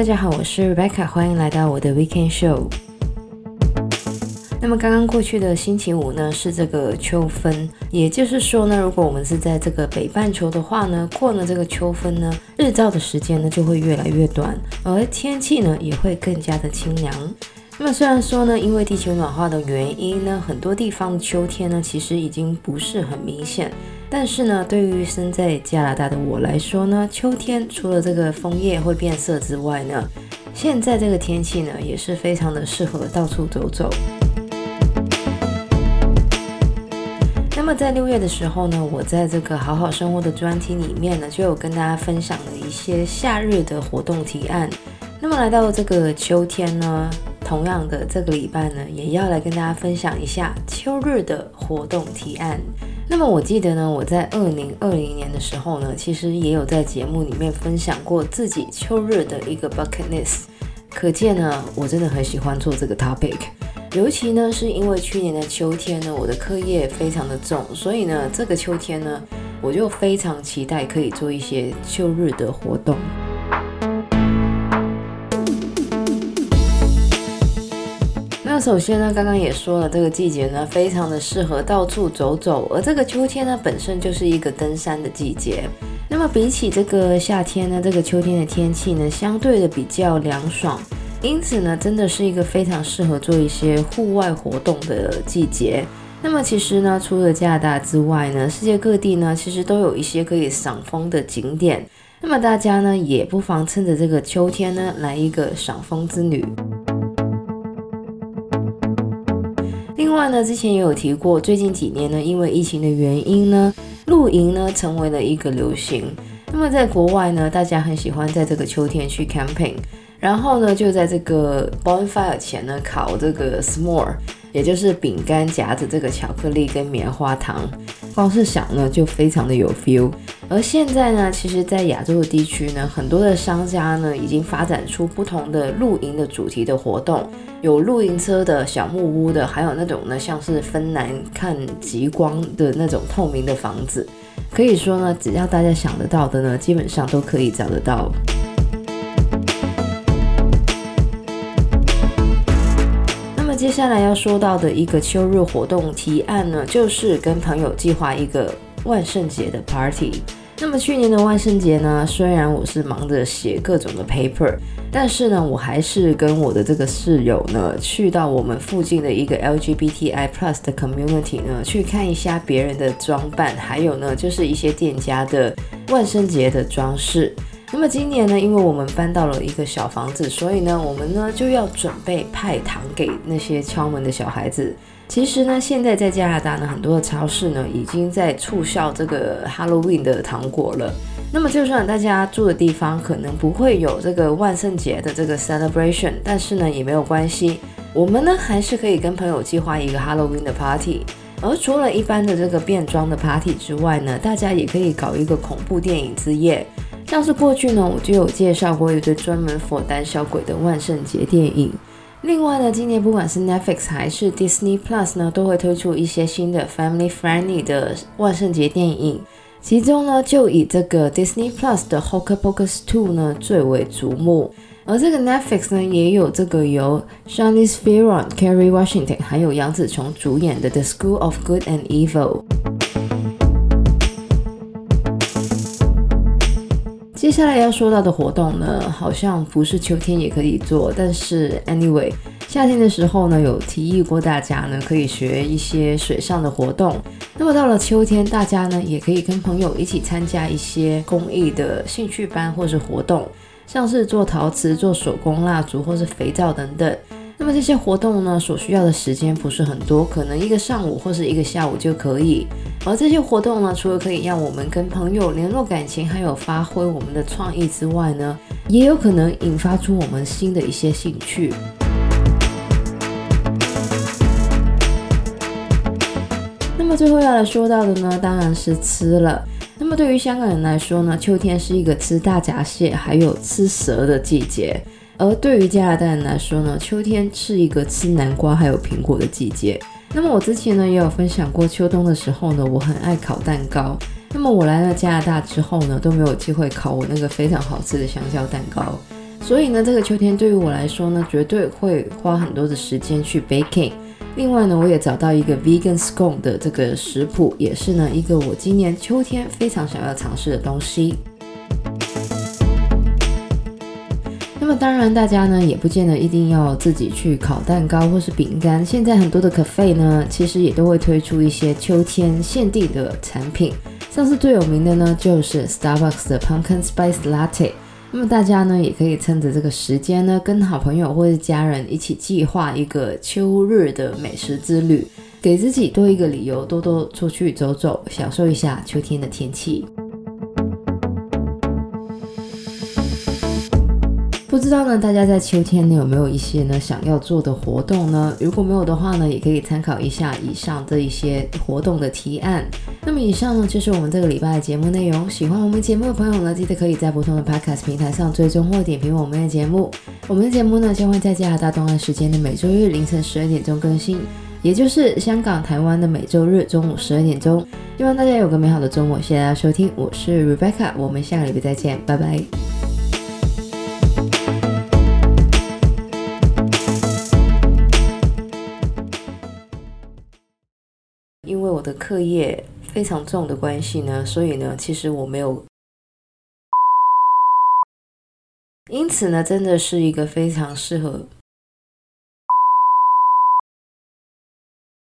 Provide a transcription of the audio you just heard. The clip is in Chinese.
大家好，我是 Rebecca，欢迎来到我的 Weekend Show。那么刚刚过去的星期五呢，是这个秋分，也就是说呢，如果我们是在这个北半球的话呢，过了这个秋分呢，日照的时间呢就会越来越短，而天气呢也会更加的清凉。那么虽然说呢，因为地球暖化的原因呢，很多地方的秋天呢其实已经不是很明显。但是呢，对于身在加拿大的我来说呢，秋天除了这个枫叶会变色之外呢，现在这个天气呢也是非常的适合到处走走。那么在六月的时候呢，我在这个好好生活的专题里面呢，就有跟大家分享了一些夏日的活动提案。那么来到这个秋天呢，同样的这个礼拜呢，也要来跟大家分享一下秋日的活动提案。那么我记得呢，我在二零二零年的时候呢，其实也有在节目里面分享过自己秋日的一个 bucket list。可见呢，我真的很喜欢做这个 topic。尤其呢，是因为去年的秋天呢，我的课业非常的重，所以呢，这个秋天呢，我就非常期待可以做一些秋日的活动。首先呢，刚刚也说了，这个季节呢，非常的适合到处走走。而这个秋天呢，本身就是一个登山的季节。那么比起这个夏天呢，这个秋天的天气呢，相对的比较凉爽，因此呢，真的是一个非常适合做一些户外活动的季节。那么其实呢，除了加拿大之外呢，世界各地呢，其实都有一些可以赏枫的景点。那么大家呢，也不妨趁着这个秋天呢，来一个赏枫之旅。另外呢，之前也有提过，最近几年呢，因为疫情的原因呢，露营呢成为了一个流行。那么在国外呢，大家很喜欢在这个秋天去 camping，然后呢就在这个 bonfire 前呢烤这个 s'more。也就是饼干夹着这个巧克力跟棉花糖，光是想呢就非常的有 feel。而现在呢，其实，在亚洲的地区呢，很多的商家呢已经发展出不同的露营的主题的活动，有露营车的小木屋的，还有那种呢像是芬兰看极光的那种透明的房子。可以说呢，只要大家想得到的呢，基本上都可以找得到。接下来要说到的一个秋日活动提案呢，就是跟朋友计划一个万圣节的 party。那么去年的万圣节呢，虽然我是忙着写各种的 paper，但是呢，我还是跟我的这个室友呢，去到我们附近的一个 LGBTI plus 的 community 呢，去看一下别人的装扮，还有呢，就是一些店家的万圣节的装饰。那么今年呢，因为我们搬到了一个小房子，所以呢，我们呢就要准备派糖给那些敲门的小孩子。其实呢，现在在加拿大呢，很多的超市呢已经在促销这个 Halloween 的糖果了。那么就算大家住的地方可能不会有这个万圣节的这个 celebration，但是呢也没有关系，我们呢还是可以跟朋友计划一个 Halloween 的 party。而除了一般的这个变装的 party 之外呢，大家也可以搞一个恐怖电影之夜。像是过去呢，我就有介绍过一个专门 for 胆小鬼的万圣节电影。另外呢，今年不管是 Netflix 还是 Disney Plus 呢，都会推出一些新的 family friendly 的万圣节电影。其中呢，就以这个 Disney Plus 的 Hocus Pocus 2呢最为瞩目。而这个 Netflix 呢，也有这个由 Charlize Theron、Kerry Washington 还有杨紫琼主演的 The School of Good and Evil。接下来要说到的活动呢，好像不是秋天也可以做，但是 anyway，夏天的时候呢，有提议过大家呢可以学一些水上的活动。那么到了秋天，大家呢也可以跟朋友一起参加一些公益的兴趣班或是活动，像是做陶瓷、做手工蜡烛或是肥皂等等。这些活动呢，所需要的时间不是很多，可能一个上午或是一个下午就可以。而这些活动呢，除了可以让我们跟朋友联络感情，还有发挥我们的创意之外呢，也有可能引发出我们新的一些兴趣。那么最后要来说到的呢，当然是吃了。那么对于香港人来说呢，秋天是一个吃大闸蟹还有吃蛇的季节。而对于加拿大人来说呢，秋天是一个吃南瓜还有苹果的季节。那么我之前呢也有分享过，秋冬的时候呢，我很爱烤蛋糕。那么我来了加拿大之后呢，都没有机会烤我那个非常好吃的香蕉蛋糕。所以呢，这个秋天对于我来说呢，绝对会花很多的时间去 baking。另外呢，我也找到一个 vegan scone 的这个食谱，也是呢一个我今年秋天非常想要尝试的东西。么当然，大家呢也不见得一定要自己去烤蛋糕或是饼干。现在很多的 cafe 呢，其实也都会推出一些秋天限定的产品。上次最有名的呢，就是 Starbucks 的 Pumpkin Spice Latte。那么大家呢，也可以趁着这个时间呢，跟好朋友或是家人一起计划一个秋日的美食之旅，给自己多一个理由，多多出去走走，享受一下秋天的天气。不知道呢，大家在秋天呢有没有一些呢想要做的活动呢？如果没有的话呢，也可以参考一下以上这一些活动的提案。那么以上呢就是我们这个礼拜的节目内容。喜欢我们节目的朋友呢，记得可以在不同的 Podcast 平台上追踪或点评我们的节目。我们的节目呢将会在加拿大东岸时间的每周日凌晨十二点钟更新，也就是香港、台湾的每周日中午十二点钟。希望大家有个美好的周末，谢谢大家收听，我是 Rebecca，我们下个礼拜再见，拜拜。我的课业非常重的关系呢，所以呢，其实我没有，因此呢，真的是一个非常适合。